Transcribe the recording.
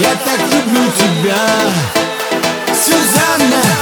Я так люблю тебя, Сюзанна.